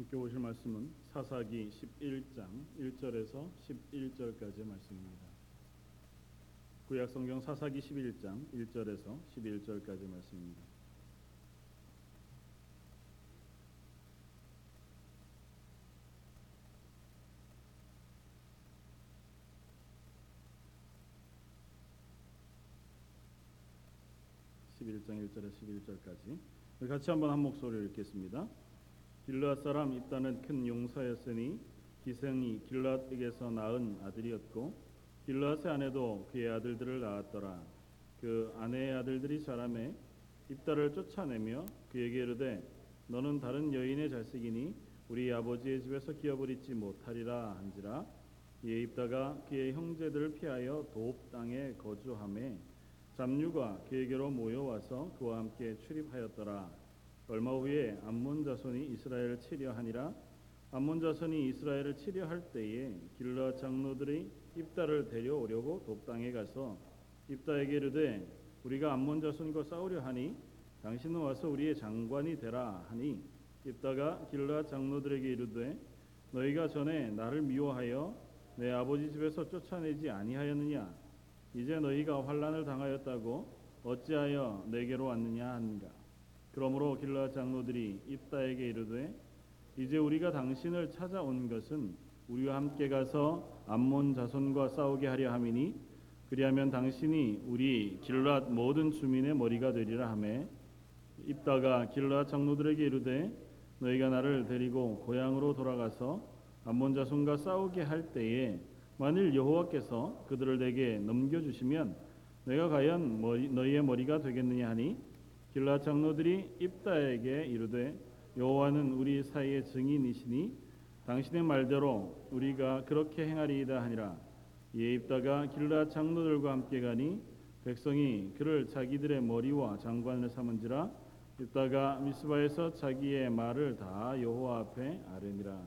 함께 보실 말씀은 사사기 11장 1절에서 11절까지의 말씀입니다. 구약 성경 사사기 11장 1절에서 11절까지의 말씀입니다. (11장 1절에서 11절까지) 같이 한번 한 목소리로 읽겠습니다. 길르앗 사람 입다는 큰 용사였으니 기생이 길르앗에게서 낳은 아들이었고 길르앗의 아내도 그의 아들들을 낳았더라. 그 아내의 아들들이 자라매 입다를 쫓아내며 그에게 이르되 너는 다른 여인의 자식이니 우리 아버지의 집에서 기업을 잊지 못하리라 한지라 이에 입다가 그의 형제들을 피하여 도읍 땅에 거주함에 잡류가 그에게로 모여와서 그와 함께 출입하였더라. 얼마 후에 암몬 자손이 이스라엘을 치려 하니라. 암몬 자손이 이스라엘을 치려 할 때에 길라 장로들이 입다를 데려오려고 돕당에 가서 입다에게 이르되 우리가 암몬 자손과 싸우려 하니 당신은 와서 우리의 장관이 되라 하니 입다가 길라 장로들에게 이르되 너희가 전에 나를 미워하여 내 아버지 집에서 쫓아내지 아니하였느냐? 이제 너희가 환란을 당하였다고 어찌하여 내게로 왔느냐? 하는가 그러므로 길라 장로들이 입다에게 이르되 이제 우리가 당신을 찾아온 것은 우리와 함께 가서 암몬 자손과 싸우게 하려 함이니 그리하면 당신이 우리 길랏 모든 주민의 머리가 되리라 하매 입다가 길랏 장로들에게 이르되 너희가 나를 데리고 고향으로 돌아가서 암몬 자손과 싸우게 할 때에 만일 여호와께서 그들을 내게 넘겨 주시면 내가 과연 머리, 너희의 머리가 되겠느냐 하니 길라 장로들이 입다에게 이르되 여호와는 우리 사이의 증인이시니 당신의 말대로 우리가 그렇게 행하리이다 하니라 이에 입다가 길라 장로들과 함께 가니 백성이 그를 자기들의 머리와 장관을 삼은지라 입다가 미스바에서 자기의 말을 다 여호와 앞에 아뢰니라.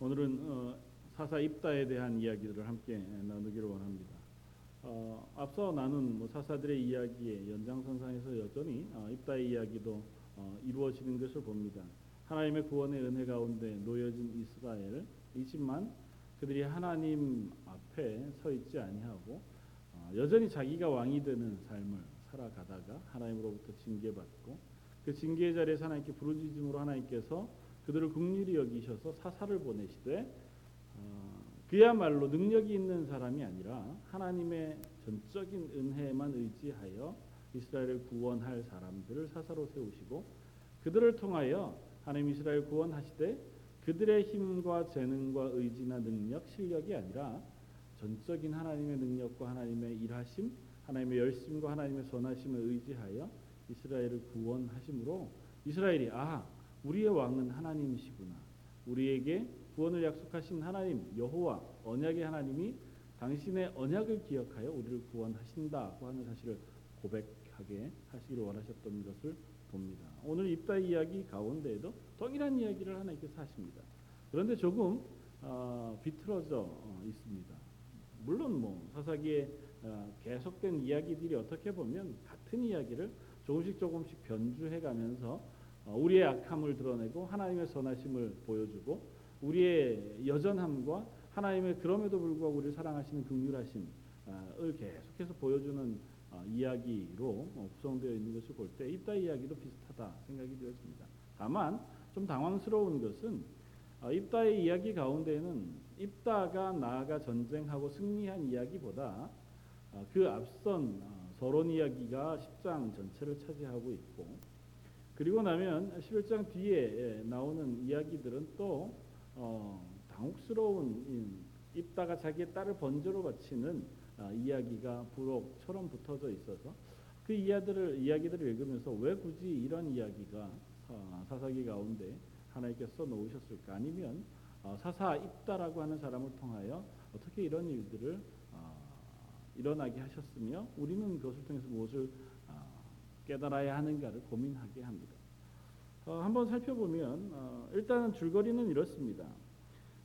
오늘은 어, 사사 입다에 대한 이야기들을 함께 나누기를 원합니다. 어, 앞서 나눈 뭐 사사들의 이야기의 연장선상에서 여전히 어, 입다의 이야기도 어, 이루어지는 것을 봅니다. 하나님의 구원의 은혜 가운데 놓여진 이스라엘이지만 그들이 하나님 앞에 서 있지 아니하고 어, 여전히 자기가 왕이 되는 삶을 살아가다가 하나님으로부터 징계받고 그 징계의 자리에서 하나님께 부르짖음으로 하나님께서 그들을 긍휼히 여기셔서 사사를 보내시되 어, 그야말로 능력이 있는 사람이 아니라 하나님의 전적인 은혜에만 의지하여 이스라엘을 구원할 사람들을 사사로 세우시고 그들을 통하여 하나님 이스라엘 구원하시되 그들의 힘과 재능과 의지나 능력, 실력이 아니라 전적인 하나님의 능력과 하나님의 일하심, 하나님의 열심과 하나님의 선하심을 의지하여 이스라엘을 구원하심으로 이스라엘이 아 우리의 왕은 하나님이시구나. 우리에게 구원을 약속하신 하나님 여호와 언약의 하나님이 당신의 언약을 기억하여 우리를 구원하신다고 하는 사실을 고백하게 하시기를 원하셨던 것을 봅니다. 오늘 입다의 이야기 가운데에도 동일한 이야기를 하나님께서 하십니다. 그런데 조금 어, 비틀어져 어, 있습니다. 물론 뭐 사사기에 어, 계속된 이야기들이 어떻게 보면 같은 이야기를 조금씩 조금씩 변주해가면서 어, 우리의 악함을 드러내고 하나님의 선하심을 보여주고 우리의 여전함과 하나님의 그럼에도 불구하고 우리를 사랑하시는 긍휼하심을 계속해서 보여주는 어, 이야기로 구성되어 있는 것을 볼때 입다 이야기도 비슷하다 생각이 되었습니다. 다만 좀 당황스러운 것은 어, 입다의 이야기 가운데는 입다가 나아가 전쟁하고 승리한 이야기보다 그 앞선 서론 이야기가 10장 전체를 차지하고 있고 그리고 나면 11장 뒤에 나오는 이야기들은 또 어, 당혹스러운 입다가 자기의 딸을 번제로 바치는 어, 이야기가 부록처럼 붙어져 있어서 그 이야기들을 이야기들을 읽으면서 왜 굳이 이런 이야기가 어, 사사기 가운데 하나님께서 놓으셨을까 아니면 어, 사사 입다라고 하는 사람을 통하여 어떻게 이런 일들을 어, 일어나게 하셨으며 우리는 그것을 통해서 무엇을 깨달아야 하는가를 고민하게 합니다. 어, 한번 살펴보면 어, 일단은 줄거리는 이렇습니다.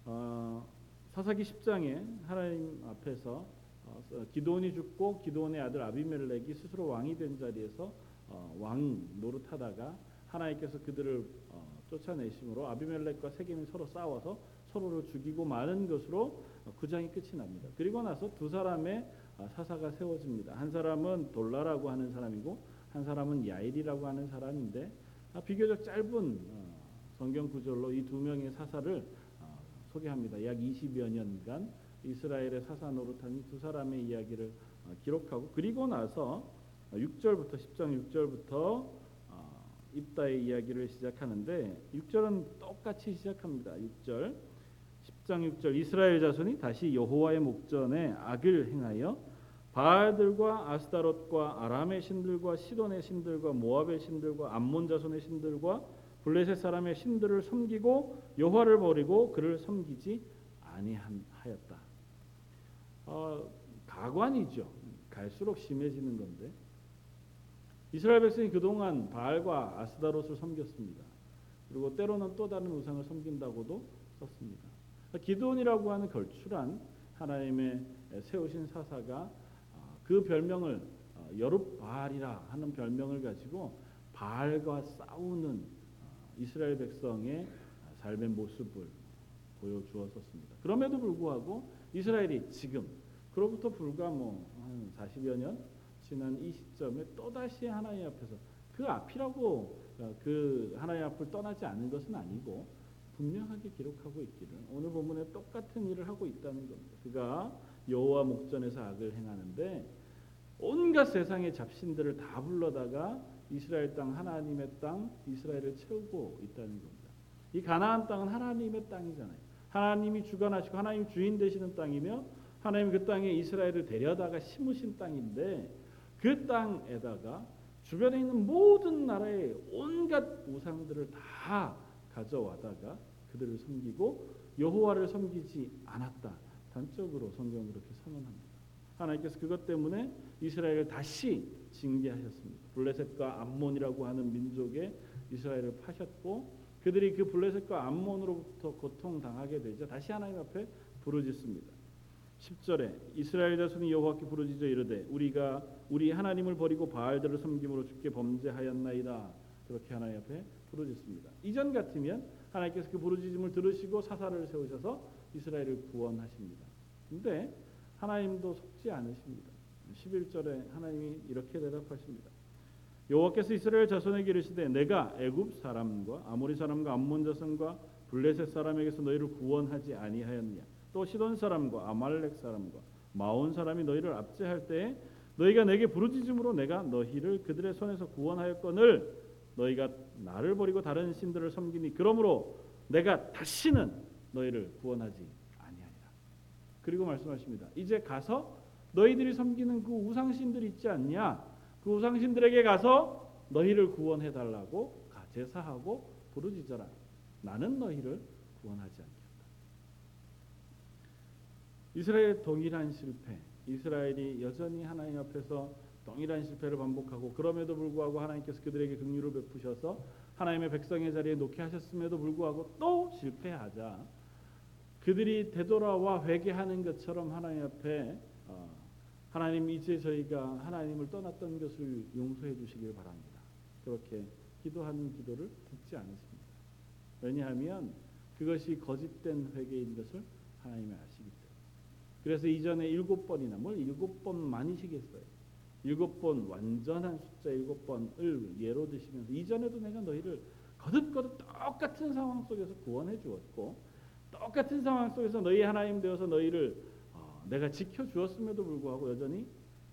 어, 사사기 10장에 하나님 앞에서 어, 기도원이 죽고 기도원의 아들 아비멜렉이 스스로 왕이 된 자리에서 어, 왕 노릇하다가 하나님께서 그들을 어, 쫓아내심으로 아비멜렉과 세겜이 서로 싸워서 서로를 죽이고 마는 것으로 어, 구장이 끝이 납니다. 그리고 나서 두 사람의 아, 사사가 세워집니다. 한 사람은 돌라라고 하는 사람이고 한 사람은 야일이라고 하는 사람인데 아, 비교적 짧은 어, 성경 구절로 이 두 명의 사사를 어, 소개합니다. 약 20여 년간 이스라엘의 사사 노릇한 이두 사람의 이야기를 어, 기록하고 그리고 나서 6절부터 10장 6절부터 입다의 이야기를 시작하는데 6절은 똑같이 시작합니다. 6절 10장 6절 이스라엘 자손이 다시 여호와의 목전에 악을 행하여 바알들과 아스타롯과 아람의 신들과 시돈의 신들과 모압의 신들과 암몬 자손의 신들과 블레셋 사람의 신들을 섬기고 여호와를 버리고 그를 섬기지 아니하였다. 어, 가관이죠. 갈수록 심해지는 건데 이스라엘 백성이 그동안 바알과 아스다롯을 섬겼습니다. 그리고 때로는 또 다른 우상을 섬긴다고도 썼습니다. 기도원이라고 하는 걸출한 하나님의 세우신 사사가 어, 그 별명을 어, 여룻바알이라 하는 별명을 가지고 바알과 싸우는 어, 이스라엘 백성의 삶의 모습을 보여주었었습니다. 그럼에도 불구하고 이스라엘이 지금 그로부터 불과 뭐 한 40여 년 지난 이 시점에 또 다시 하나님 앞에서 그 앞이라고 어, 그 하나님 앞을 떠나지 않는 것은 아니고 분명하게 기록하고 있기를 오늘 본문에 똑같은 일을 하고 있다는 겁니다. 그가 여호와 목전에서 악을 행하는데 온갖 세상의 잡신들을 다 불러다가 이스라엘 땅 하나님의 땅 이스라엘을 채우고 있다는 겁니다. 이 가나안 땅은 하나님의 땅이잖아요. 하나님이 주관하시고 하나님 주인 되시는 땅이며 하나님 그 땅에 이스라엘을 데려다가 심으신 땅인데 그 땅에다가 주변에 있는 모든 나라의 온갖 우상들을 다 가져와다가 그들을 섬기고 여호와를 섬기지 않았다. 단적으로 성경 그렇게 선언합니다. 하나님께서 그것 때문에 이스라엘을 다시 징계하셨습니다. 블레셋과 암몬이라고 하는 민족에 이스라엘을 파셨고 그들이 그 블레셋과 암몬으로부터 고통당하게 되자 다시 하나님 앞에 부르짖습니다. 10절에 이스라엘 자손이 여호와께 부르짖어 이르되 우리가 우리 하나님을 버리고 바알들을 섬김으로 주께 범죄하였나이다. 그렇게 하나님 앞에 부르짖습니다. 이전 같으면 하나님께서 그 부르짖음을 들으시고 사사를 세우셔서 이스라엘을 구원하십니다. 근데 하나님도 속지 않으십니다. 11절에 하나님이 이렇게 대답하십니다. 여호와께서 이스라엘 자손에게 이르시되 내가 애굽 사람과 아모리 사람과 암몬 자손과 블레셋 사람에게서 너희를 구원하지 아니하였느냐 또 시돈 사람과 아말렉 사람과 마온 사람이 너희를 압제할 때에 너희가 내게 부르짖음으로 내가 너희를 그들의 손에서 구원하였거늘 너희가 나를 버리고 다른 신들을 섬기니 그러므로 내가 다시는 너희를 구원하지 아니하리라. 그리고 말씀하십니다. 이제 가서 너희들이 섬기는 그 우상신들 있지 않냐? 그 우상신들에게 가서 너희를 구원해 달라고 제사하고 부르짖어라. 나는 너희를 구원하지 않겠다. 이스라엘 동일한 실패. 이스라엘이 여전히 하나님 앞에서 동일한 실패를 반복하고 그럼에도 불구하고 하나님께서 그들에게 긍휼을 베푸셔서 하나님의 백성의 자리에 놓게 하셨음에도 불구하고 또 실패하자 그들이 되돌아와 회개하는 것처럼 하나님 앞에 어, 하나님 이제 저희가 하나님을 떠났던 것을 용서해 주시길 바랍니다. 그렇게 기도하는 기도를 듣지 않으십니다. 왜냐하면 그것이 거짓된 회개인 것을 하나님이 아시기 때문에. 그래서 이전에 일곱 번이나 뭘 일곱 번만이시겠어요. 일곱 번 완전한 숫자 일곱 번을 예로 드시면서 이전에도 내가 너희를 거듭거듭 똑같은 상황 속에서 구원해 주었고 똑같은 상황 속에서 너희 하나님 되어서 너희를 어, 내가 지켜 주었음에도 불구하고 여전히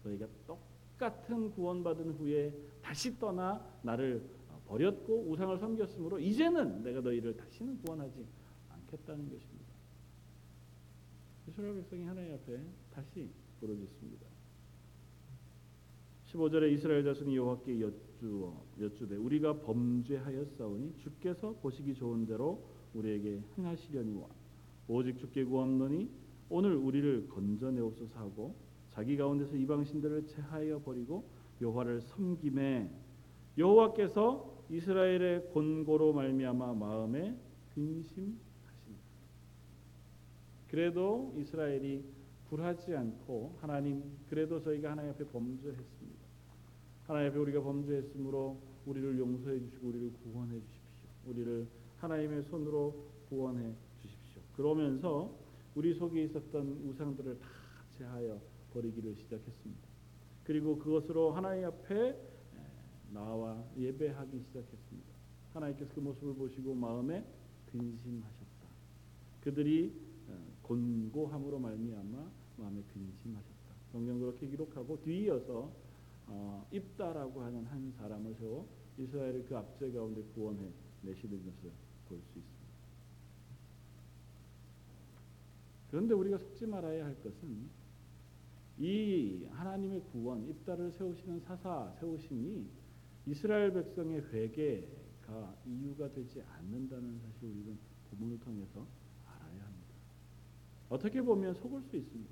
너희가 똑같은 구원받은 후에 다시 떠나 나를 어, 버렸고 우상을 섬겼으므로 이제는 내가 너희를 다시는 구원하지 않겠다는 것입니다. 이스라엘 백성이 하나님 앞에 다시 부르짖습니다. 15절에 이스라엘 자손이 여호와께 여쭈어 여쭈되 우리가 범죄하였사오니 주께서 보시기 좋은 대로 우리에게 행하시려니와 오직 주께 구함노니 오늘 우리를 건져내옵소서 하고 자기 가운데서 이방 신들을 제하여 버리고 여호와를 섬김에 여호와께서 이스라엘의 곤고로 말미암아 마음에 근심하시니 그래도 이스라엘이 굴하지 않고 하나님 그래도 저희가 하나님 앞에 범죄했습니다. 하나님 앞에 우리가 범죄했으므로 우리를 용서해 주시고 우리를 구원해 주십시오. 우리를 하나님의 손으로 구원해 주십시오. 그러면서 우리 속에 있었던 우상들을 다 제하여 버리기를 시작했습니다. 그리고 그것으로 하나님 앞에 나와 예배하기 시작했습니다. 하나님께서 그 모습을 보시고 마음에 근심하셨다. 그들이 어, 곤고함으로 말미암아 마음에 근심하셨다. 성경 그렇게 기록하고 뒤이어서 어, 입다라고 하는 한 사람을 세워 이스라엘을 그 압제 가운데 구원해 내시는 것을 볼 수 있습니다. 그런데 우리가 속지 말아야 할 것은 이 하나님의 구원, 입다를 세우시는 사사 세우심이 이스라엘 백성의 회개가 이유가 되지 않는다는 사실 우리는 본문을 통해서 알아야 합니다. 어떻게 보면 속을 수 있습니다.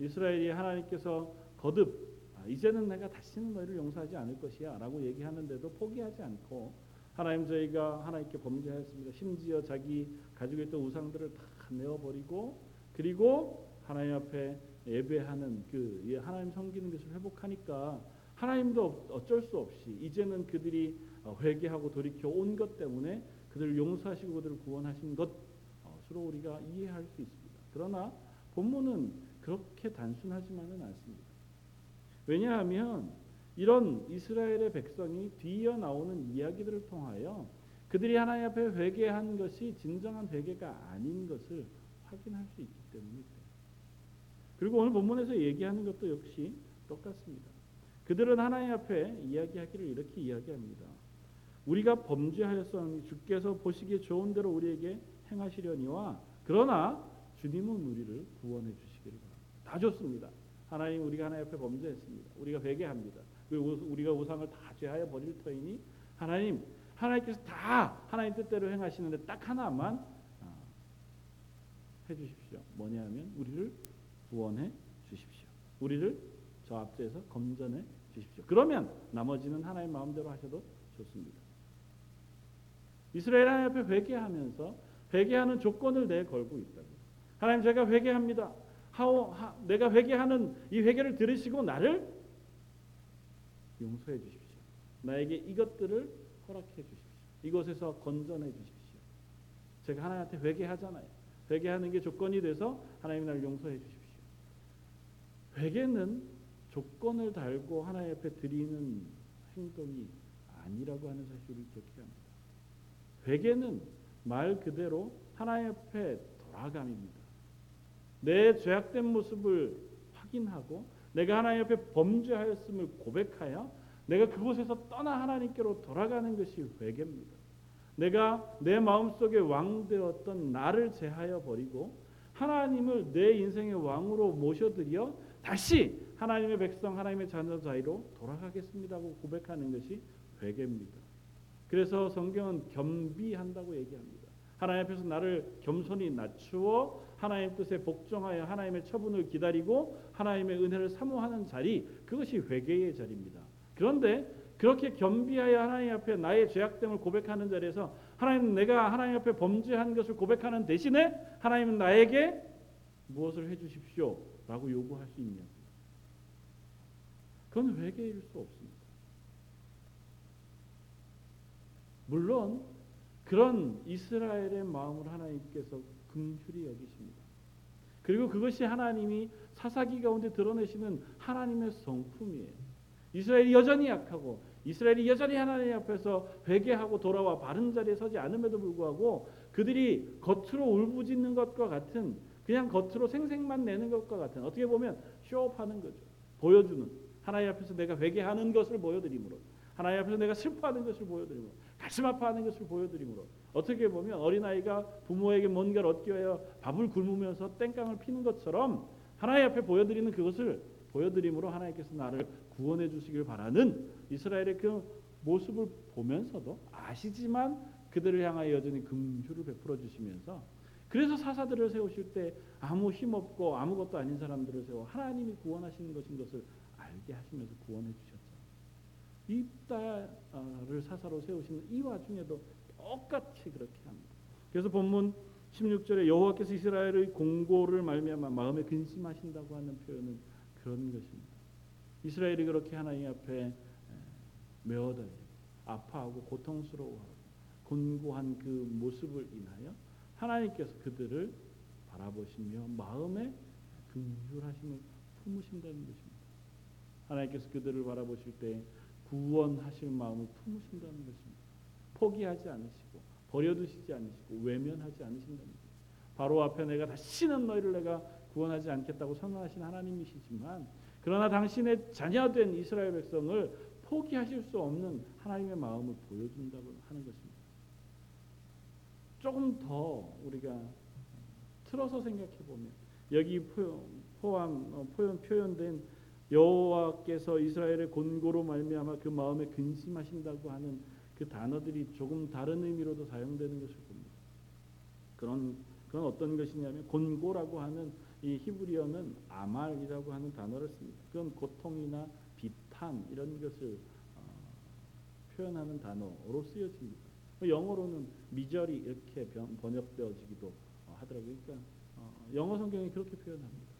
이스라엘이 하나님께서 거듭 아, 이제는 내가 다시는 너희를 용서하지 않을 것이야라고 얘기하는데도 포기하지 않고 하나님 저희가 하나님께 범죄하였습니다. 심지어 자기 가지고 있던 우상들을 다 내어버리고 그리고 하나님 앞에 예배하는 그 예, 하나님 섬기는 것을 회복하니까 하나님도 어쩔 수 없이 이제는 그들이 어, 회개하고 돌이켜 온 것 때문에 그들을 용서하시고 그들을 구원하신 것으로 어, 우리가 이해할 수 있습니다. 그러나 본문은 그렇게 단순하지만은 않습니다. 왜냐하면 이런 이스라엘의 백성이 뒤이어 나오는 이야기들을 통하여 그들이 하나님 앞에 회개한 것이 진정한 회개가 아닌 것을 확인할 수 있기 때문이에요. 그리고 오늘 본문에서 얘기하는 것도 역시 똑같습니다. 그들은 하나님 앞에 이야기하기를 이렇게 이야기합니다. 우리가 범죄하였사니 주께서 보시기에 좋은 대로 우리에게 행하시려니와 그러나 주님은 우리를 구원해 주시기를 바랍니다. 다 좋습니다. 하나님 우리가 하나님 앞에 범죄했습니다. 우리가 회개합니다. 그리고 우리가 우상을 다 제하여 버릴 터이니 하나님 하나님께서 다 하나님 뜻대로 행하시는데 딱 하나만 아, 해주십시오. 뭐냐하면 우리를 구원해 주십시오. 우리를 저 앞에서 검전해 주십시오. 그러면 나머지는 하나님 마음대로 하셔도 좋습니다. 이스라엘 하나님 앞에 회개하면서 회개하는 조건을 내걸고 있다고. 하나님 제가 회개합니다. 하오, 하, 내가 회개하는 이 회개를 들으시고 나를 용서해 주십시오. 나에게 이것들을 허락해 주십시오. 이곳에서 건전해 주십시오. 제가 하나님한테 회개하잖아요. 회개하는 게 조건이 돼서 하나님 나를 용서해 주십시오. 회개는 조건을 달고 하나님 앞에 드리는 행동이 아니라고 하는 사실을 기억해야 합니다. 회개는 말 그대로 하나님 앞에 돌아감입니다. 내 죄악된 모습을 확인하고 내가 하나님 앞에 범죄하였음을 고백하여 내가 그곳에서 떠나 하나님께로 돌아가는 것이 회개입니다. 내가 내 마음속에 왕 되었던 나를 제하여 버리고 하나님을 내 인생의 왕으로 모셔드려 다시 하나님의 백성, 하나님의 자녀 사이로 돌아가겠습니다고 고백하는 것이 회개입니다. 그래서 성경은 겸비한다고 얘기합니다. 하나님 앞에서 나를 겸손히 낮추어 하나님 뜻에 복종하여 하나님의 처분을 기다리고 하나님의 은혜를 사모하는 자리 그것이 회개의 자리입니다. 그런데 그렇게 겸비하여 하나님 앞에 나의 죄악됨을 고백하는 자리에서 하나님 내가 하나님 앞에 범죄한 것을 고백하는 대신에 하나님은 나에게 무엇을 해 주십시오라고 요구할 수 있냐? 그건 회개일 수 없습니다. 물론 그런 이스라엘의 마음을 하나님께서 긍휼히 여기십니다. 그리고 그것이 하나님이 사사기 가운데 드러내시는 하나님의 성품이에요. 이스라엘이 여전히 약하고 이스라엘이 여전히 하나님 앞에서 회개하고 돌아와 바른 자리에 서지 않음에도 불구하고 그들이 겉으로 울부짖는 것과 같은 그냥 겉으로 생색만 내는 것과 같은 어떻게 보면 쇼업하는 거죠. 보여주는 하나님 앞에서 내가 회개하는 것을 보여드림으로 하나님 앞에서 내가 슬퍼하는 것을 보여드림으로 가슴 아파하는 것을 보여드림으로 어떻게 보면 어린아이가 부모에게 뭔가를 얻기 위하여 밥을 굶으면서 땡깡을 피는 것처럼 하나님 앞에 보여드리는 그것을 보여드림으로 하나님께서 나를 구원해 주시길 바라는 이스라엘의 그 모습을 보면서도 아시지만 그들을 향하여 여전히 긍휼을 베풀어 주시면서 그래서 사사들을 세우실 때 아무 힘 없고 아무것도 아닌 사람들을 세워 하나님이 구원하시는 것인 것을 알게 하시면서 구원해 주셨죠. 입다를 사사로 세우시는 이 와중에도 똑같이 그렇게 합니다. 그래서 본문 16절에 여호와께서 이스라엘의 공고를 말미암아 마음에 근심하신다고 하는 표현은 그런 것입니다. 이스라엘이 그렇게 하나님 앞에 메어달리고 아파하고 고통스러워하고 곤고한 그 모습을 인하여 하나님께서 그들을 바라보시며 마음에 긍휼하심을 품으신다는 것입니다. 하나님께서 그들을 바라보실 때 구원하실 마음을 품으신다는 것입니다. 포기하지 않으시고 버려두시지 않으시고 외면하지 않으신다는 것. 바로 앞에 내가 다시는 너희를 내가 구원하지 않겠다고 선언하신 하나님이시지만 그러나 당신의 자녀된 이스라엘 백성을 포기하실 수 없는 하나님의 마음을 보여준다고 하는 것입니다. 조금 더 우리가 틀어서 생각해 보면 여기 포함 어, 표현 표현된 여호와께서 이스라엘의 곤고로 말미암아 그 마음에 근심하신다고 하는 그 단어들이 조금 다른 의미로도 사용되는 것을 봅니다. 그런 그런 어떤 것이냐면 곤고라고 하는 이 히브리어는 아말이라고 하는 단어를 씁니다. 그건 고통이나 비탄 이런 것을 어, 표현하는 단어로 쓰여집니다. 영어로는 미저리 이렇게 번역되어지기도 하더라고요. 그러니까 어, 영어 성경이 그렇게 표현합니다.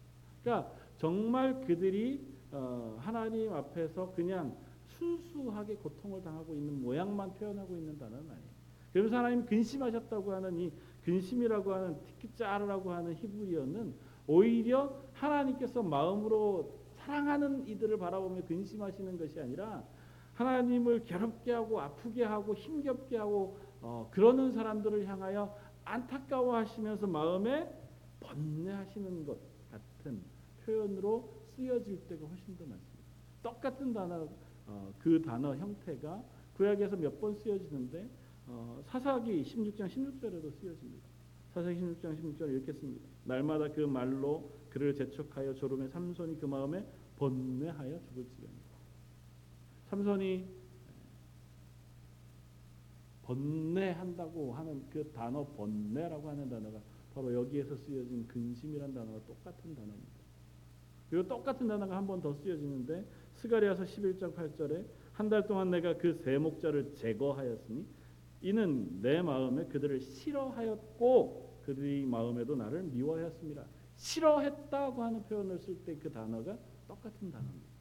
그러니까 정말 그들이 어, 하나님 앞에서 그냥 순수하게 고통을 당하고 있는 모양만 표현하고 있는 단어는 아니에요. 그러면서 하나님 근심하셨다고 하는 이 근심이라고 하는 티키짜르라고 하는 히브리어는 오히려 하나님께서 마음으로 사랑하는 이들을 바라보며 근심하시는 것이 아니라 하나님을 괴롭게 하고 아프게 하고 힘겹게 하고 어, 그러는 사람들을 향하여 안타까워하시면서 마음에 번뇌하시는 것 같은 표현으로 쓰여질 때가 훨씬 더 많습니다. 똑같은 단어 어, 그 단어 형태가 구약에서 몇 번 쓰여지는데 어, 사사기 16장 16절에도 쓰여집니다. 사사기 16장 16절 이렇게 씁니다. 날마다 그 말로 그를 재촉하여 졸음에 삼손이 그 마음에 번뇌하여 죽을지니라. 삼손이 번뇌한다고 하는 그 단어 번뇌라고 하는 단어가 바로 여기에서 쓰여진 근심이란 단어가 똑같은 단어입니다. 그리고 똑같은 단어가 한 번 더 쓰여지는데 스가리아서 11장 8절에 한 달 동안 내가 그 세 목자를 제거하였으니 이는 내 마음에 그들을 싫어하였고 그들의 마음에도 나를 미워하였습니다. 싫어했다고 하는 표현을 쓸 때 그 단어가 똑같은 단어입니다.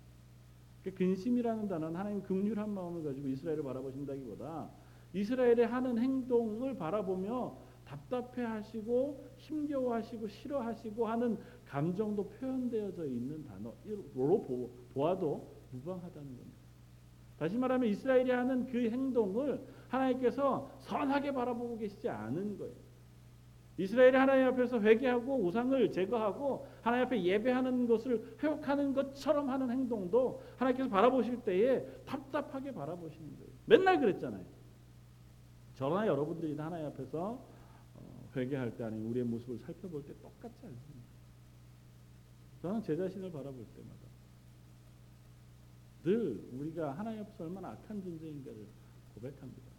그 근심이라는 단어는 하나님 긍휼한 마음을 가지고 이스라엘을 바라보신다기보다 이스라엘의 하는 행동을 바라보며 답답해 하시고 힘겨워 하시고 싫어하시고 하는 감정도 표현되어져 있는 단어로 보아도 무방하다는 겁니다. 다시 말하면 이스라엘이 하는 그 행동을 하나님께서 선하게 바라보고 계시지 않은 거예요. 이스라엘이 하나님 앞에서 회개하고 우상을 제거하고 하나님 앞에 예배하는 것을 회복하는 것처럼 하는 행동도 하나님께서 바라보실 때에 답답하게 바라보시는 거예요. 맨날 그랬잖아요. 저나 여러분들이 하나님 앞에서 어, 회개할 때 아니면 우리의 모습을 살펴볼 때 똑같지 않습니까? 저는 제 자신을 바라볼 때마다 늘 우리가 하나님 앞에서 얼마나 악한 존재인가를 고백합니다.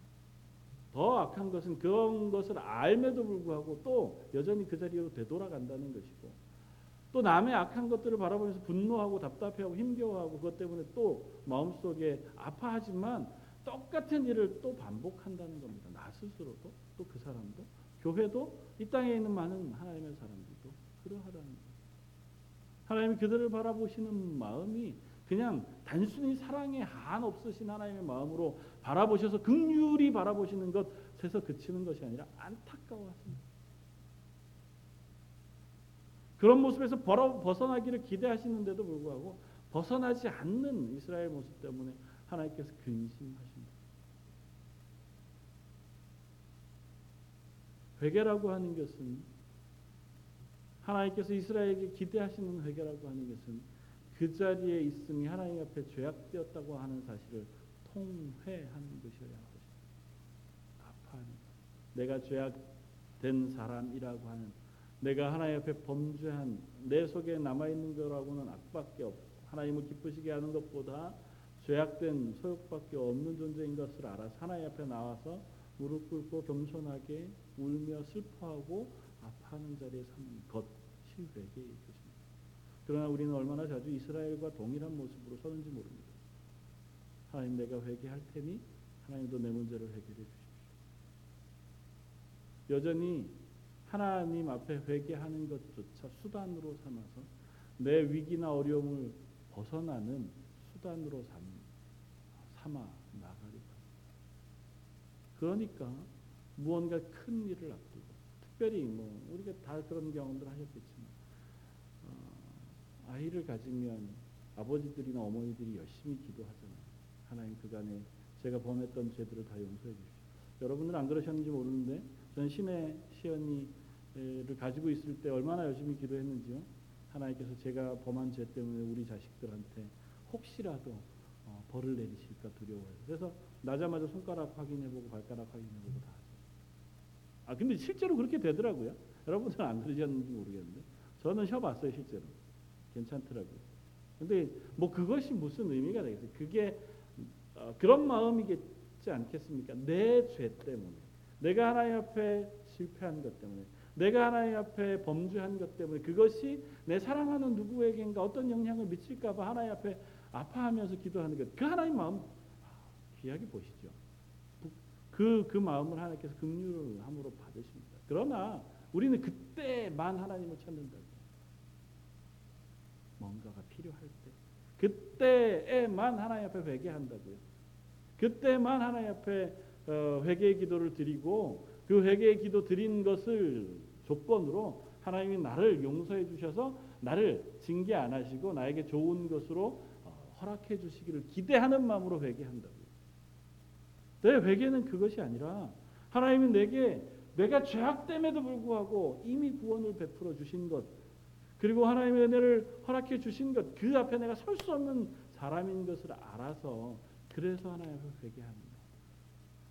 더 악한 것은 그런 것을 알매도 불구하고 또 여전히 그 자리로 되돌아간다는 것이고 또 남의 악한 것들을 바라보면서 분노하고 답답해하고 힘겨워하고 그것 때문에 또 마음속에 아파하지만 똑같은 일을 또 반복한다는 겁니다. 나 스스로도 또 그 사람도 교회도 이 땅에 있는 많은 하나님의 사람들도 그러하다는 거예요. 하나님이 그들을 바라보시는 마음이 그냥 단순히 사랑에 한 없으신 하나님의 마음으로 바라보셔서 극률이 바라보시는 것에서 그치는 것이 아니라 안타까워하십니다. 그런 모습에서 벗어나기를 기대하시는데도 불구하고 벗어나지 않는 이스라엘 모습 때문에 하나님께서 근심하십니다. 회개라고 하는 것은 하나님께서 이스라엘에게 기대하시는 회개라고 하는 것은 그 자리에 있음이 하나님 앞에 죄악되었다고 하는 사실을 통회하는 것이어야 할 것입니다. 아파하는 내가 죄악된 사람이라고 하는 내가 하나님 앞에 범죄한 내 속에 남아 있는 거라고는 악밖에 없고 하나님을 기쁘시게 하는 것보다 죄악된 소욕밖에 없는 존재인 것을 알아서 하나님 앞에 나와서 무릎 꿇고 겸손하게 울며 슬퍼하고 아파하는 자리에 사는 것이 회개의 것입니다. 그러나 우리는 얼마나 자주 이스라엘과 동일한 모습으로 서는지 모릅니다. 하나님 내가 회개할 테니 하나님도 내 문제를 해결해 주십시오. 여전히 하나님 앞에 회개하는 것조차 수단으로 삼아서 내 위기나 어려움을 벗어나는 수단으로 삼, 삼아 합니다. 그러니까 무언가 큰 일을 앞두고 특별히 뭐 우리가 다 그런 경험들 하셨겠지만 어, 아이를 가지면 아버지들이나 어머니들이 열심히 기도하잖아요. 하나님 그간에 제가 범했던 죄들을 다 용서해 주십시오. 여러분들은 안 그러셨는지 모르는데 저는 신의 시연이를 가지고 있을 때 얼마나 열심히 기도했는지요. 하나님께서 제가 범한 죄 때문에 우리 자식들한테 혹시라도 어, 벌을 내리실까 두려워해요. 그래서 나자마자 손가락 확인해보고 발가락 확인해보고 다. 아 근데 실제로 그렇게 되더라고요. 여러분들은 안 그러셨는지 모르겠는데 저는 쉬어봤어요 실제로. 괜찮더라고요. 근데 뭐 그것이 무슨 의미가 되겠어요? 그게 어, 그런 마음이겠지 않겠습니까? 내 죄 때문에 내가 하나님 앞에 실패한 것 때문에 내가 하나님 앞에 범죄한 것 때문에 그것이 내 사랑하는 누구에게인가 어떤 영향을 미칠까봐 하나님 앞에 아파하면서 기도하는 것. 그 하나님 마음 귀하게 보시죠. 그, 그 마음을 하나님께서 긍휼을 함으로 받으십니다. 그러나 우리는 그때만 하나님을 찾는다고. 뭔가가 필요할 때. 그때에만 하나님 앞에 회개한다고요. 그때만 하나님 앞에 어, 회개의 기도를 드리고 그 회개의 기도 드린 것을 조건으로 하나님이 나를 용서해 주셔서 나를 징계 안 하시고 나에게 좋은 것으로 어, 허락해 주시기를 기대하는 마음으로 회개한다고요. 내 회개는 그것이 아니라 하나님이 내게 내가 죄악됨에도 불구하고 이미 구원을 베풀어 주신 것 그리고 하나님의 은혜를 허락해 주신 것 그 앞에 내가 설 수 없는 사람인 것을 알아서 그래서 하나님 앞에 회개합니다.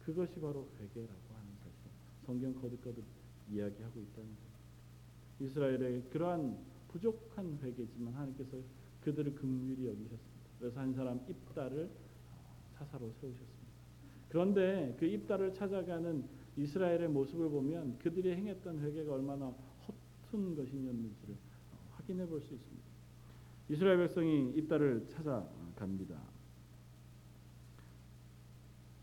그것이 바로 회개라고 하는 사실. 성경 거듭거듭 이야기하고 있다는 것. 이스라엘의 그러한 부족한 회개지만 하나님께서 그들을 긍휼히 여기셨습니다. 그래서 한 사람 입다를 사사로 세우셨습니다. 그런데 그 입다를 찾아가는 이스라엘의 모습을 보면 그들이 행했던 회개가 얼마나 허튼 것이었는지를 확인해 볼 수 있습니다. 이스라엘 백성이 입다를 찾아갑니다.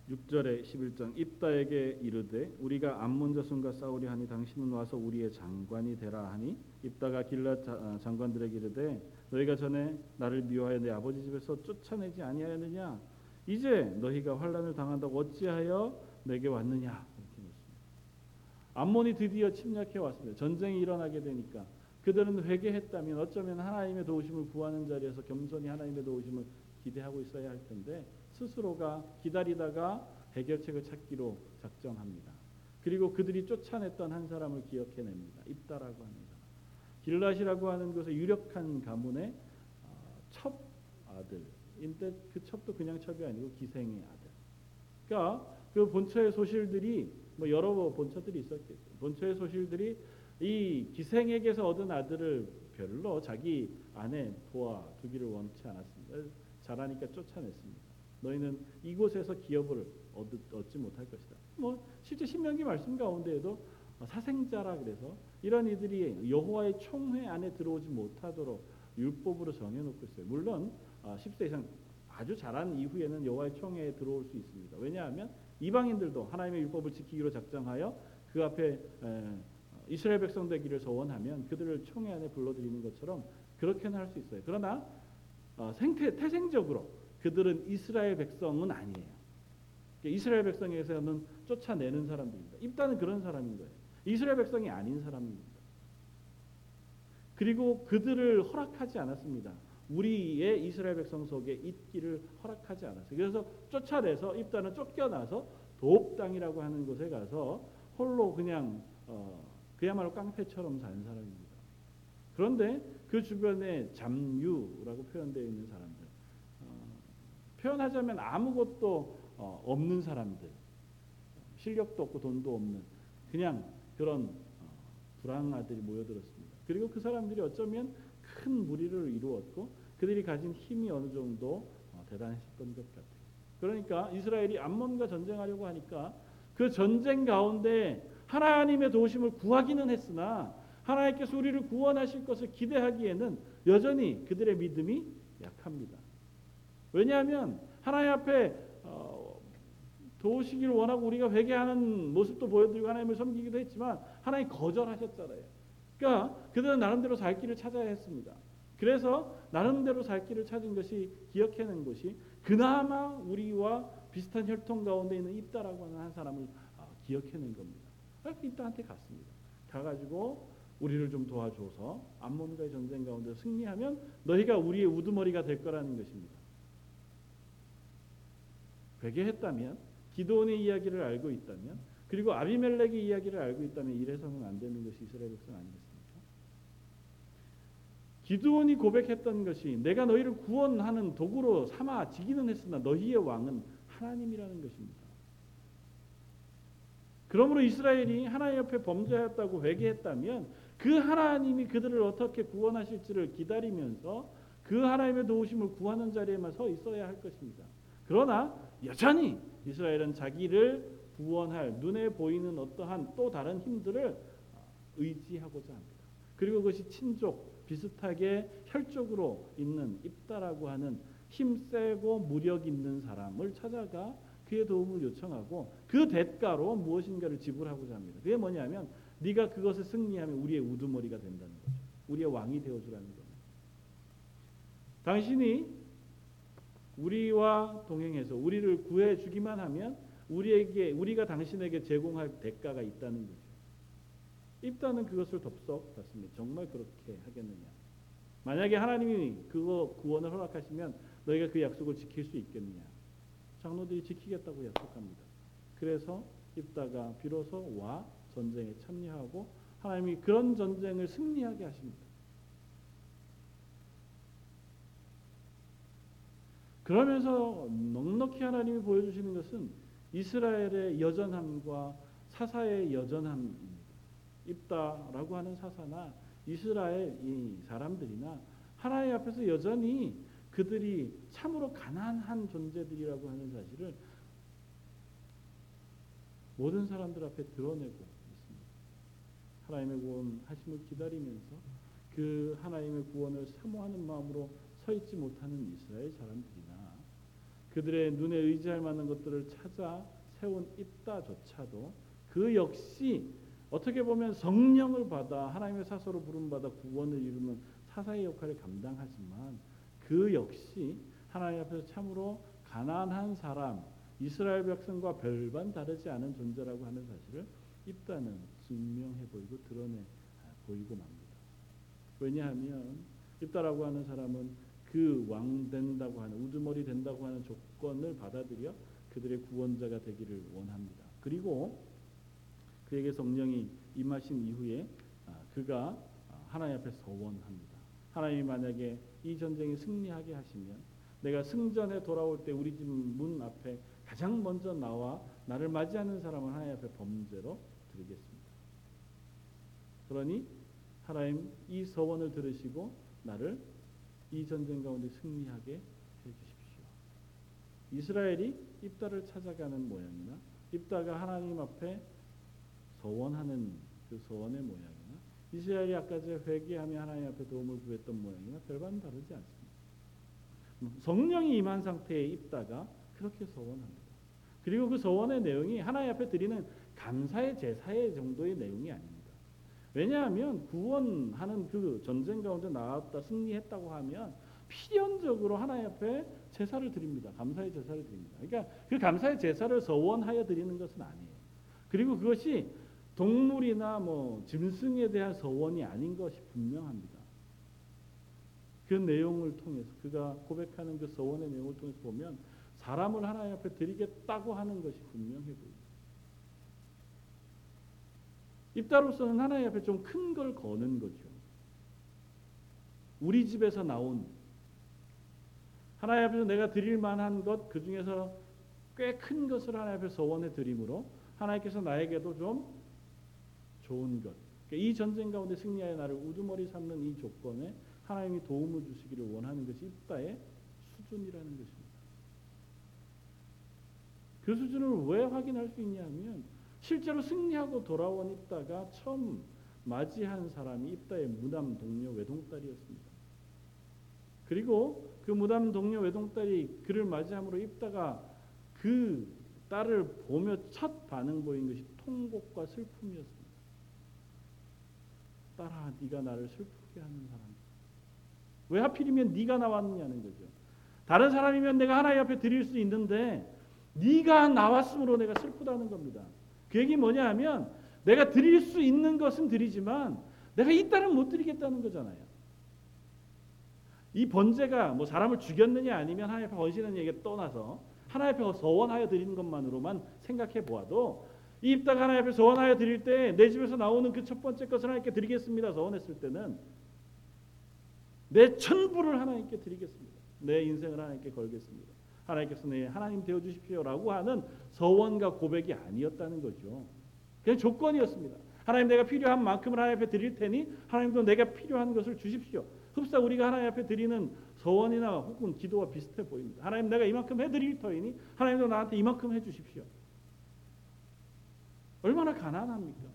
6절에 11장 입다에게 이르되 우리가 암몬 자손과 싸우려 하니 당신은 와서 우리의 장관이 되라 하니 입다가 길랏 아, 장관들에게 이르되 너희가 전에 나를 미워하여 내 아버지 집에서 쫓아내지 아니하였느냐 이제 너희가 환란을 당한다고 어찌하여 내게 왔느냐. 암몬이 드디어 침략해 왔습니다. 전쟁이 일어나게 되니까 그들은 회개했다면 어쩌면 하나님의 도우심을 구하는 자리에서 겸손히 하나님의 도우심을 기대하고 있어야 할 텐데 스스로가 기다리다가 해결책을 찾기로 작정합니다. 그리고 그들이 쫓아냈던 한 사람을 기억해냅니다. 입다라고 사람. 길라시라고 하는 곳의 유력한 가문의 어, 첩 아들 인데 그 첩도 그냥 첩이 아니고 기생의 아들. 그러니까 그 본처의 소실들이 뭐 여러 본처들이 있었겠죠. 본처의 소실들이 이 기생에게서 얻은 아들을 별로 자기 아내 도와 두기를 원치 않았습니다. 잘하니까 쫓아냈습니다. 너희는 이곳에서 기업을 얻, 지 못할 것이다. 뭐 실제 신명기 말씀 가운데에도 사생자라 그래서 이런 이들이 여호와의 총회 안에 들어오지 못하도록 율법으로 정해놓고 있어요. 물론 10세 아, 이상 아주 잘한 이후에는 여호와의 총회에 들어올 수 있습니다. 왜냐하면 이방인들도 하나님의 율법을 지키기로 작정하여 그 앞에 이스라엘 백성 되기를 소원하면 그들을 총회 안에 불러들이는 것처럼 그렇게는 할 수 있어요. 그러나 어, 생태 태생적으로 그들은 이스라엘 백성은 아니에요. 그러니까 이스라엘 백성에서는 쫓아내는 사람들입니다. 입다는 그런 사람인 거예요. 이스라엘 백성이 아닌 사람입니다. 그리고 그들을 허락하지 않았습니다. 우리의 이스라엘 백성 속에 있기를 허락하지 않았어요. 그래서 쫓아내서 입다는 쫓겨나서 도읍 땅이라고 하는 곳에 가서 홀로 그냥 어, 그야말로 깡패처럼 사는 사람입니다. 그런데 그 주변에 잠유라고 표현되어 있는 사람들, 어, 표현하자면 아무것도 어, 없는 사람들, 실력도 없고 돈도 없는 그냥 그런 어, 불황아들이 모여들었습니다. 그리고 그 사람들이 어쩌면 큰 무리를 이루었고 그들이 가진 힘이 어느 정도 어, 대단했던 것 같아요. 그러니까 이스라엘이 암몬과 전쟁하려고 하니까 그 전쟁 가운데 하나님의 도우심을 구하기는 했으나 하나님께서 우리를 구원하실 것을 기대하기에는 여전히 그들의 믿음이 약합니다. 왜냐하면 하나님 앞에 어, 도우시기를 원하고 우리가 회개하는 모습도 보여드리고 하나님을 섬기기도 했지만 하나님 거절하셨잖아요. 그러니까 그들은 나름대로 살 길을 찾아야 했습니다. 그래서 나름대로 살 길을 찾은 것이 기억해낸 것이 그나마 우리와 비슷한 혈통 가운데 있는 입다라고 하는 한 사람을 아, 기억해낸 겁니다. 입다한테 갔습니다. 가가지고 우리를 좀 도와줘서 암몬과의 전쟁 가운데 승리하면 너희가 우리의 우두머리가 될 거라는 것입니다. 회개했다면 기도원의 이야기를 알고 있다면 그리고 아비멜렉의 이야기를 알고 있다면 이래서는 안 되는 것이 이스라엘 백성 아니겠습니까? 기드온이 고백했던 것이 내가 너희를 구원하는 도구로 삼아 지기는 했으나 너희의 왕은 하나님이라는 것입니다. 그러므로 이스라엘이 하나님 옆에 범죄했다고 회개했다면 그 하나님이 그들을 어떻게 구원하실지를 기다리면서 그 하나님의 도우심을 구하는 자리에만 서 있어야 할 것입니다. 그러나 여전히 이스라엘은 자기를 구원할 눈에 보이는 어떠한 또 다른 힘들을 의지하고자 합니다. 그리고 그것이 친족 비슷하게 혈족으로 있는 입다라고 하는 힘 세고 무력 있는 사람을 찾아가 그의 도움을 요청하고 그 대가로 무엇인가를 지불하고자 합니다. 그게 뭐냐면 네가 그것을 승리하면 우리의 우두머리가 된다는 거죠. 우리의 왕이 되어주라는 겁니다. 당신이 우리와 동행해서 우리를 구해 주기만 하면 우리에게 우리가 당신에게 제공할 대가가 있다는 거죠. 입다는 그것을 덥석 받습니다. 정말 그렇게 하겠느냐? 만약에 하나님이 그거 구원을 허락하시면 너희가 그 약속을 지킬 수 있겠느냐? 장로들이 지키겠다고 약속합니다. 그래서 입다가 비로소 와 전쟁에 참여하고 하나님이 그런 전쟁을 승리하게 하십니다. 그러면서 넉넉히 하나님이 보여주시는 것은 이스라엘의 여전함과 사사의 여전함 입다라고 하는 사사나 이스라엘 이 사람들이나 하나님 앞에서 여전히 그들이 참으로 가난한 존재들이라고 하는 사실을 모든 사람들 앞에 드러내고 있습니다. 하나님의 구원하심을 기다리면서 그 하나님의 구원을 사모하는 마음으로 서 있지 못하는 이스라엘 사람들이나 그들의 눈에 의지할 만한 것들을 찾아 세운 입다조차도 그 역시 어떻게 보면 성령을 받아 하나님의 사소로 부름받아 구원을 이루는 사사의 역할을 감당하지만 그 역시 하나님 앞에서 참으로 가난한 사람 이스라엘 백성과 별반 다르지 않은 존재라고 하는 사실을 입다는 증명해 보이고 드러내 보이고 맙니다. 왜냐하면 입다라고 하는 사람은 그 왕 된다고 하는 우두머리 된다고 하는 조건을 받아들여 그들의 구원자가 되기를 원합니다. 그리고 그에게 성령이 임하신 이후에 아, 그가 하나님 앞에 서원합니다. 하나님이 만약에 이 전쟁에 승리하게 하시면 내가 승전에 돌아올 때 우리 집 문 앞에 가장 먼저 나와 나를 맞이하는 사람은 하나님 앞에 범죄로 드리겠습니다. 그러니 하나님 이 서원을 들으시고 나를 이 전쟁 가운데 승리하게 해 주십시오. 이스라엘이 입다를 찾아가는 모양이나 입다가 하나님 앞에 서원하는 그 서원의 모양이나 이스라엘이 아까 제 회개하며 하나님 앞에 도움을 구했던 모양이나 별반 다르지 않습니다. 성령이 임한 상태에 있다가 그렇게 서원합니다. 그리고 그 서원의 내용이 하나님 앞에 드리는 감사의 제사의 정도의 내용이 아닙니다. 왜냐하면 구원하는 그 전쟁 가운데 나왔다 승리했다고 하면 필연적으로 하나님 앞에 제사를 드립니다. 감사의 제사를 드립니다. 그러니까 그 감사의 제사를 서원하여 드리는 것은 아니에요. 그리고 그것이 동물이나 뭐 짐승에 대한 서원이 아닌 것이 분명합니다. 그 내용을 통해서 그가 고백하는 그 서원의 내용을 통해서 보면 사람을 하나님 앞에 드리겠다고 하는 것이 분명해 보입니다. 입다로서는 하나님 앞에 좀 큰 걸 거는 거죠. 우리 집에서 나온 하나님 앞에서 내가 드릴 만한 것 그 중에서 꽤 큰 것을 하나님 앞에 서원해 드림으로 하나님께서 나에게도 좀 좋은 것. 그러니까 이 전쟁 가운데 승리하여 나를 우두머리 삼는 이 조건에 하나님이 도움을 주시기를 원하는 것이 입다의 수준이라는 것입니다. 그 수준을 왜 확인할 수 있냐면 실제로 승리하고 돌아온 입다가 처음 맞이한 사람이 입다의 무담 동료 외동딸이었습니다. 그리고 그 무담 동료 외동딸이 그를 맞이함으로 입다가 그 딸을 보며 첫 반응 보인 것이 통곡과 슬픔이었습니다. 딸아 네가 나를 슬프게 하는 사람. 왜 하필이면 네가 나왔느냐는 거죠. 다른 사람이면 내가 하나님 앞에 드릴 수 있는데 네가 나왔으므로 내가 슬프다는 겁니다. 그 얘기 뭐냐 하면 내가 드릴 수 있는 것은 드리지만 내가 이 딸은 못 드리겠다는 거잖아요. 이 번제가 뭐 사람을 죽였느냐 아니면 하나님 앞에 번시는 얘기 떠나서 하나님 앞에 서원하여 드리는 것만으로만 생각해 보아도 이 입다가 하나님 앞에 서원하여 드릴 때 내 집에서 나오는 그 첫 번째 것을 하나님께 드리겠습니다. 서원했을 때는 내 천부를 하나님께 드리겠습니다. 내 인생을 하나님께 걸겠습니다. 하나님께서 내 하나님 되어 주십시오라고 하는 서원과 고백이 아니었다는 거죠. 그냥 조건이었습니다. 하나님 내가 필요한 만큼을 하나님 앞에 드릴 테니 하나님도 내가 필요한 것을 주십시오. 흡사 우리가 하나님 앞에 드리는 서원이나 혹은 기도와 비슷해 보입니다. 하나님 내가 이만큼 해드릴 터이니 하나님도 나한테 이만큼 해주십시오. 얼마나 가난합니까?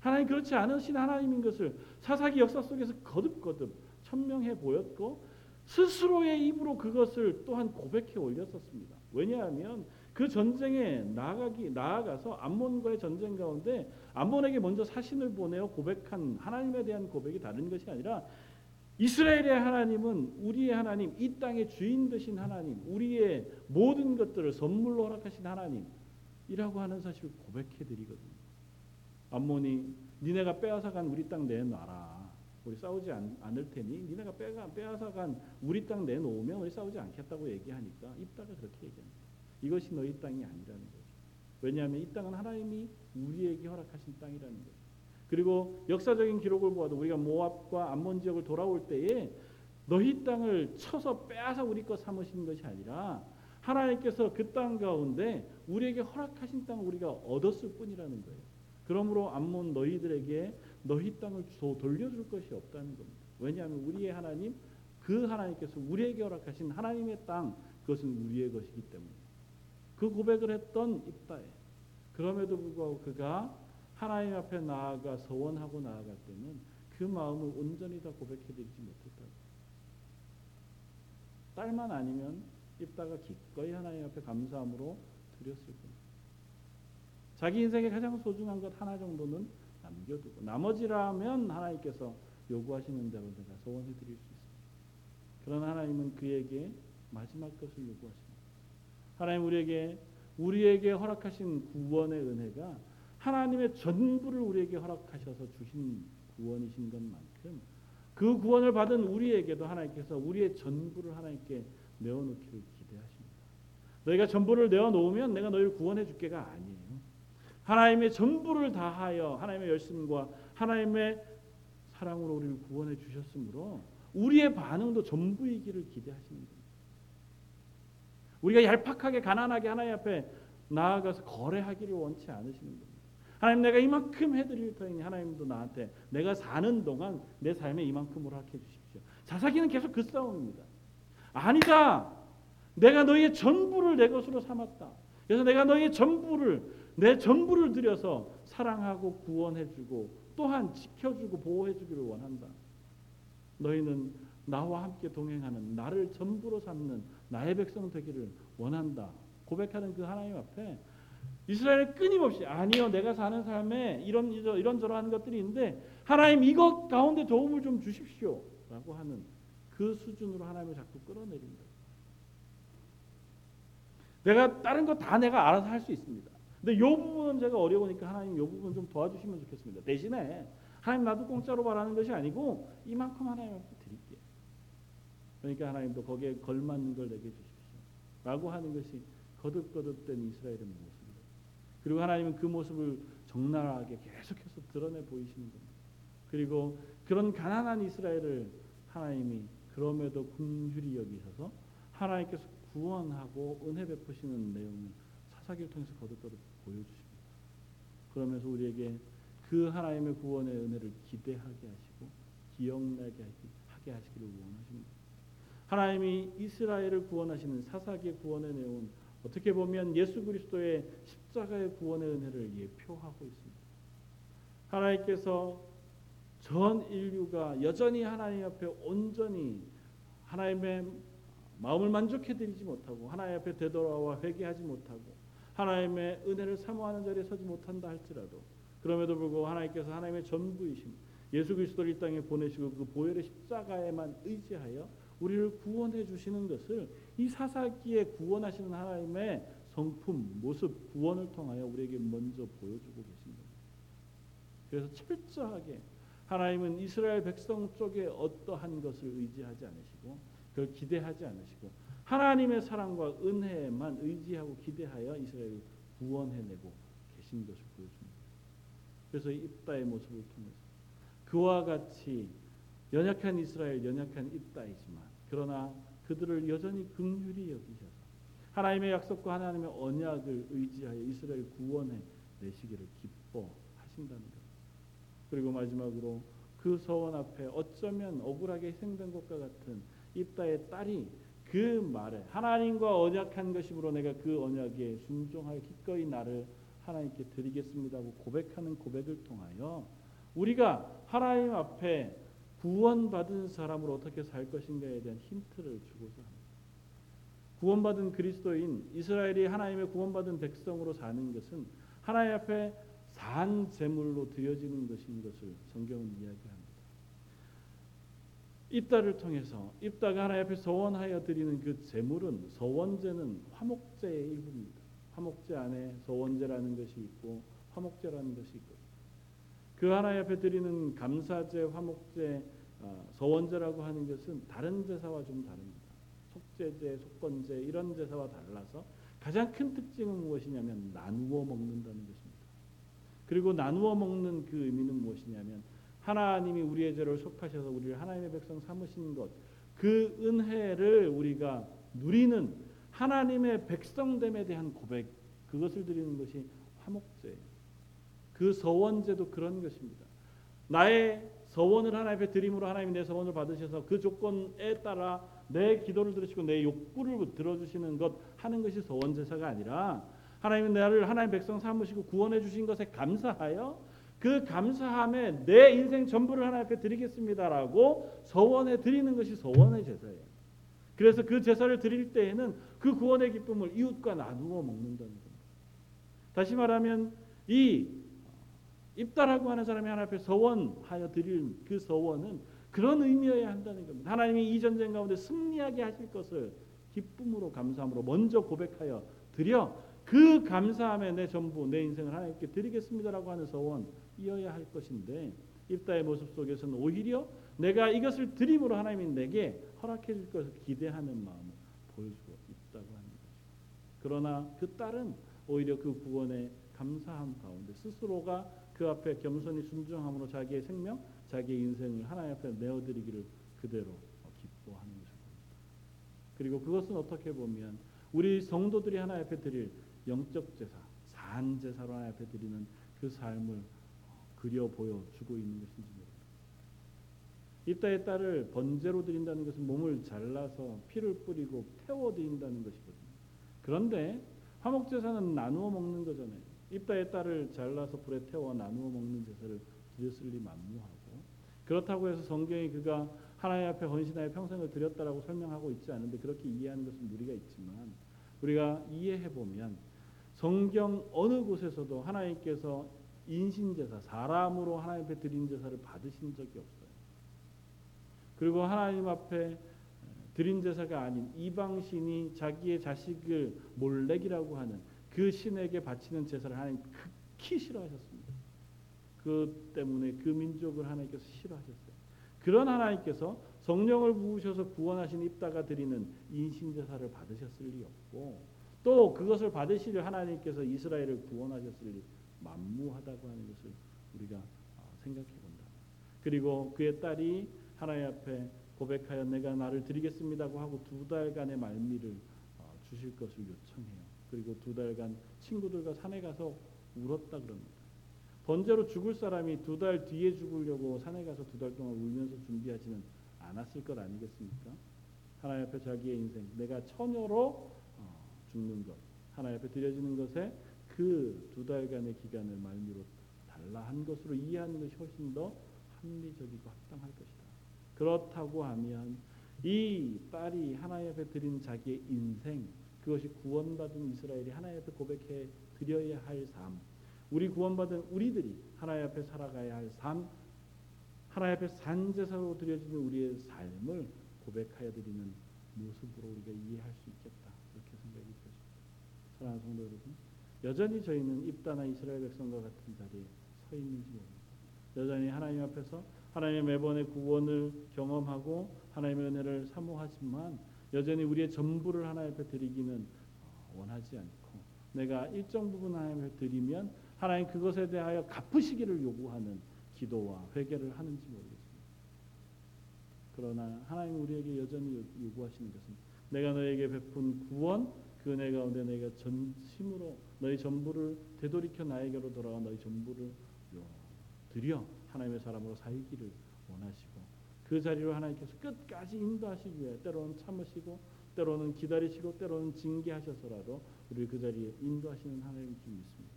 하나님 그렇지 않으신 하나님인 것을 사사기 역사 속에서 거듭거듭 천명해 보였고 스스로의 입으로 그것을 또한 고백해 올렸었습니다. 왜냐하면 그 전쟁에 나아가기 나아가서 암몬과의 전쟁 가운데 암몬에게 먼저 사신을 보내어 고백한 하나님에 대한 고백이 다른 것이 아니라 이스라엘의 하나님은 우리의 하나님, 이 땅의 주인 되신 하나님, 우리의 모든 것들을 선물로 허락하신 하나님 이라고 하는 사실을 고백해 드리거든요. 암몬이 니네가 빼앗아간 우리 땅 내놔라. 우리 싸우지 않, 을 테니 니네가 빼가, 빼앗아간 우리 땅 내놓으면 우리 싸우지 않겠다고 얘기하니까 입다가 그렇게 얘기합니다. 이것이 너희 땅이 아니라는 거죠. 왜냐하면 이 땅은 하나님이 우리에게 허락하신 땅이라는 거죠. 그리고 역사적인 기록을 보아도 우리가 모압과 암몬 지역을 돌아올 때에 너희 땅을 쳐서 빼앗아 우리 것 삼으시는 것이 아니라 하나님께서 그 땅 가운데 우리에게 허락하신 땅을 우리가 얻었을 뿐이라는 거예요. 그러므로 암몬 너희들에게 너희 땅을 돌려줄 것이 없다는 겁니다. 왜냐하면 우리의 하나님 그 하나님께서 우리에게 허락하신 하나님의 땅 그것은 우리의 것이기 때문에 그 고백을 했던 입다에 그럼에도 불구하고 그가 하나님 앞에 나아가 서원하고 나아갈 때는 그 마음을 온전히 다 고백해드리지 못했다. 딸만 아니면 입다가 기꺼이 하나님 앞에 감사함으로 드렸을 겁니다. 자기 인생에 가장 소중한 것 하나 정도는 남겨두고 나머지라면 하나님께서 요구하시는 대로 내가 소원해 드릴 수 있습니다. 그러나 하나님은 그에게 마지막 것을 요구하십니다. 하나님 우리에게 우리에게 허락하신 구원의 은혜가 하나님의 전부를 우리에게 허락하셔서 주신 구원이신 것만큼 그 구원을 받은 우리에게도 하나님께서 우리의 전부를 하나님께 내어놓기를. 너희가 전부를 내어 놓으면 내가 너희를 구원해 줄게가 아니에요. 하나님의 전부를 다하여 하나님의 열심과 하나님의 사랑으로 우리를 구원해 주셨으므로 우리의 반응도 전부이기를 기대하시는 겁니다. 우리가 얄팍하게 가난하게 하나님 앞에 나아가서 거래하기를 원치 않으시는 겁니다. 하나님 내가 이만큼 해드릴 터이니 하나님도 나한테 내가 사는 동안 내 삶에 이만큼 허락해 주십시오. 자사기는 계속 그 싸움입니다. 아니다. 내가 너희의 전부를 내 것으로 삼았다. 그래서 내가 너희의 전부를 내 전부를 들여서 사랑하고 구원해주고 또한 지켜주고 보호해주기를 원한다. 너희는 나와 함께 동행하는 나를 전부로 삼는 나의 백성 되기를 원한다. 고백하는 그 하나님 앞에 이스라엘은 끊임없이 아니요 내가 사는 삶에 이런 이런 저런 것들이 있는데 하나님 이것 가운데 도움을 좀 주십시오라고 하는 그 수준으로 하나님을 자꾸 끌어내립니다. 내가 다른 거 다 내가 알아서 할 수 있습니다. 근데 요 부분은 제가 어려우니까 하나님 요 부분 좀 도와주시면 좋겠습니다. 대신에 하나님 나도 공짜로 바라는 것이 아니고 이만큼 하나님한테 드릴게요. 그러니까 하나님도 거기에 걸맞는 걸 내게 주십시오. 라고 하는 것이 거듭거듭된 이스라엘의 모습이에요. 그리고 하나님은 그 모습을 적나라하게 계속해서 드러내 보이시는 겁니다. 그리고 그런 가난한 이스라엘을 하나님이 그럼에도 긍휼히 여기셔서 하나님께서 구원하고 은혜 베푸시는 내용을 사사기를 통해서 거듭거듭 보여주십니다. 그러면서 우리에게 그 하나님의 구원의 은혜를 기대하게 하시고 기억나게 하게 하시기를 원하십니다. 하나님이 이스라엘을 구원하시는 사사기의 구원의 내용은 어떻게 보면 예수 그리스도의 십자가의 구원의 은혜를 예표하고 있습니다. 하나님께서 전 인류가 여전히 하나님 앞에 온전히 하나님의 마음을 만족해 드리지 못하고 하나님 앞에 되돌아와 회개하지 못하고 하나님의 은혜를 사모하는 자리에 서지 못한다 할지라도 그럼에도 불구하고 하나님께서 하나님의 전부이신 예수 그리스도를 이 땅에 보내시고 그 보혈의 십자가에만 의지하여 우리를 구원해 주시는 것을 이 사사기에 구원하시는 하나님의 성품, 모습, 구원을 통하여 우리에게 먼저 보여주고 계신 겁니다. 그래서 철저하게 하나님은 이스라엘 백성 쪽에 어떠한 것을 의지하지 않으시고 그걸 기대하지 않으시고 하나님의 사랑과 은혜에만 의지하고 기대하여 이스라엘을 구원해내고 계신 것을 보여줍니다. 그래서 입다의 모습을 통해서 그와 같이 연약한 이스라엘, 연약한 입다이지만 그러나 그들을 여전히 긍휼히 여기셔서 하나님의 약속과 하나님의 언약을 의지하여 이스라엘 구원해 내시기를 기뻐하신다는 것. 그리고 마지막으로 그 서원 앞에 어쩌면 억울하게 희생된 것과 같은 입다의 딸이 그 말에 하나님과 언약한 것이므로 내가 그 언약에 순종하여 기꺼이 나를 하나님께 드리겠습니다고 고백하는 고백을 통하여 우리가 하나님 앞에 구원받은 사람으로 어떻게 살 것인가에 대한 힌트를 주고자 합니다. 구원받은 그리스도인 이스라엘이 하나님의 구원받은 백성으로 사는 것은 하나님 앞에 산 제물로 드려지는 것인 것을 성경은 이야기합니다. 입다를 통해서 입다가 하나님 앞에 서원하여 드리는 그 제물은 서원제는 화목제의 일부입니다. 화목제 안에 서원제라는 것이 있고 화목제라는 것이 있고 그 하나님 앞에 드리는 감사제, 화목제, 어, 서원제라고 하는 것은 다른 제사와 좀 다릅니다. 속죄제, 속건제 이런 제사와 달라서 가장 큰 특징은 무엇이냐면 나누어 먹는다는 것입니다. 그리고 나누어 먹는 그 의미는 무엇이냐면 하나님이 우리의 죄를 속하셔서 우리를 하나님의 백성 삼으신 것, 그 은혜를 우리가 누리는 하나님의 백성됨에 대한 고백, 그것을 드리는 것이 화목제예요. 그 서원제도 그런 것입니다. 나의 서원을 하나님 앞에 드림으로 하나님이 내 서원을 받으셔서 그 조건에 따라 내 기도를 들으시고 내 욕구를 들어주시는 것 하는 것이 서원 제사가 아니라 하나님이 나를 하나님 백성 삼으시고 구원해 주신 것에 감사하여 그 감사함에 내 인생 전부를 하나님 앞에 드리겠습니다라고 서원해 드리는 것이 서원의 제사예요. 그래서 그 제사를 드릴 때에는 그 구원의 기쁨을 이웃과 나누어 먹는다는 겁니다. 다시 말하면 이 입다라고 하는 사람이 하나님 앞에 서원하여 드릴 그 서원은 그런 의미여야 한다는 겁니다. 하나님이 이 전쟁 가운데 승리하게 하실 것을 기쁨으로 감사함으로 먼저 고백하여 드려 그 감사함에 내 전부 내 인생을 하나님께 드리겠습니다라고 하는 서원 이어야 할 것인데 입다의 모습 속에서는 오히려 내가 이것을 드림으로 하나님이 내게 허락해 줄 것을 기대하는 마음을 보여주고 있다고 하는 거죠. 그러나 그 딸은 오히려 그 구원의 감사함 가운데 스스로가 그 앞에 겸손히 순종함으로 자기의 생명, 자기의 인생을 하나님 앞에 내어드리기를 그대로 기뻐하는 것입니다. 그리고 그것은 어떻게 보면 우리 성도들이 하나님 앞에 드릴 영적 제사, 산 제사로 하나님 앞에 드리는 그 삶을 그려 보여 주고 있는 것인지 모릅니다. 이따의 딸을 번제로 드린다는 것은 몸을 잘라서 피를 뿌리고 태워 드린다는 것이거든요. 그런데 화목 제사는 나누어 먹는 거잖아요. 입다의 딸을 잘라서 불에 태워 나누어 먹는 제사를 드렸을 리 만무하고 그렇다고 해서 성경이 그가 하나님 앞에 헌신하여 평생을 드렸다라고 설명하고 있지 않은데 그렇게 이해하는 것은 무리가 있지만 우리가 이해해 보면 성경 어느 곳에서도 하나님께서 인신 제사 사람으로 하나님 앞에 드린 제사를 받으신 적이 없어요. 그리고 하나님 앞에 드린 제사가 아닌 이방 신이 자기의 자식을 몰렉이라고 하는 그 신에게 바치는 제사를 하나님 극히 싫어하셨습니다. 그 때문에 그 민족을 하나님께서 싫어하셨어요. 그런 하나님께서 성령을 부으셔서 구원하신 입다가 드리는 인신 제사를 받으셨을 리 없고 또 그것을 받으실 하나님께서 이스라엘을 구원하셨을 리 만무하다고 하는 것을 우리가 어, 생각해 본다. 그리고 그의 딸이 하나님 앞에 고백하여 내가 나를 드리겠습니다고 하고 두 달간의 말미를 어, 주실 것을 요청해요. 그리고 두 달간 친구들과 산에 가서 울었다 그럽니다. 번제로 죽을 사람이 두 달 뒤에 죽으려고 산에 가서 두 달 동안 울면서 준비하지는 않았을 것 아니겠습니까? 하나님 앞에 자기의 인생, 내가 처녀로 어, 죽는 것, 하나님 앞에 드려지는 것에 그 두 달간의 기간을 말미로 달라 한 것으로 이해하는 것이 훨씬 더 합리적이고 합당할 것이다. 그렇다고 하면 이 딸이 하나님 앞에 드린 자기의 인생, 그것이 구원받은 이스라엘이 하나님 앞에 고백해 드려야 할 삶, 우리 구원받은 우리들이 하나님 앞에 살아가야 할 삶, 하나님 앞에 산제사로 드려지는 우리의 삶을 고백하여 드리는 모습으로 우리가 이해할 수 있겠다. 그렇게 생각이 되십니다. 사랑하는 성도 여러분, 여전히 저희는 입다나 이스라엘 백성과 같은 자리에 서 있는지 모릅니다. 여전히 하나님 앞에서 하나님의 매번의 구원을 경험하고 하나님의 은혜를 사모하지만 여전히 우리의 전부를 하나님 앞에 드리기는 원하지 않고 내가 일정 부분 하나님 앞에 드리면 하나님 그것에 대하여 갚으시기를 요구하는 기도와 회개를 하는지 모르겠습니다. 그러나 하나님 우리에게 여전히 요- 요구하시는 것은 내가 너에게 베푼 구원 그 은혜 가운데 내가 전심으로 너희 전부를 되돌이켜 나에게로 돌아와 너희 전부를 요- 드려 하나님의 사람으로 살기를 원하시고 그 자리로 하나님께서 끝까지 인도하시기 위해 때로는 참으시고 때로는 기다리시고 때로는 징계하셔서라도 우리 그 자리에 인도하시는 하나님을 줄 믿습니다.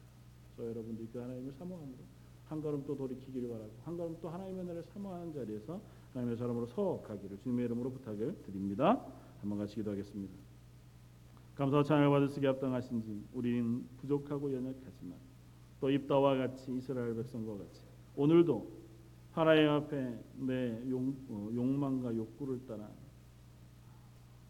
저 여러분들이 그 하나님을 사모함으로 한 걸음 또 돌이키기를 바라고 한 걸음 또 하나님의 은혜를 사모하는 자리에서 하나님의 사람으로 서가기를 주님의 이름으로 부탁을 드립니다. 한번 같이 기도하겠습니다. 감사와 찬양을 받으시기 합당하신지 우리는 부족하고 연약하지만 또 입다와 같이 이스라엘 백성과 같이 오늘도 하나님 앞에 내 용, 어, 욕망과 욕구를 따라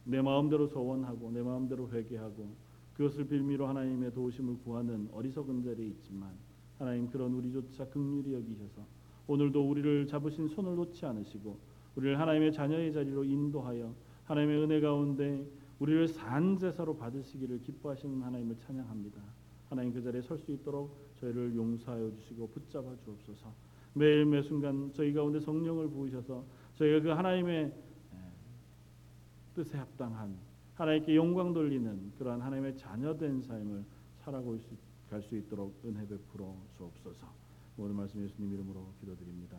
내 마음대로 소원하고 내 마음대로 회개하고 그것을 빌미로 하나님의 도우심을 구하는 어리석은 자리에 있지만 하나님 그런 우리조차 극률이 여기셔서 오늘도 우리를 잡으신 손을 놓지 않으시고 우리를 하나님의 자녀의 자리로 인도하여 하나님의 은혜 가운데 우리를 산 제사로 받으시기를 기뻐하시는 하나님을 찬양합니다. 하나님 그 자리에 설 수 있도록 저희를 용서하여 주시고 붙잡아 주옵소서. 매일 매 순간 저희 가운데 성령을 부으셔서 저희가 그 하나님의 에, 뜻에 합당한 하나님께 영광 돌리는 그러한 하나님의 자녀된 삶을 살아갈 수, 갈수 있도록 은혜 베풀어 주옵소서. 모든 말씀 예수님 이름으로 기도드립니다.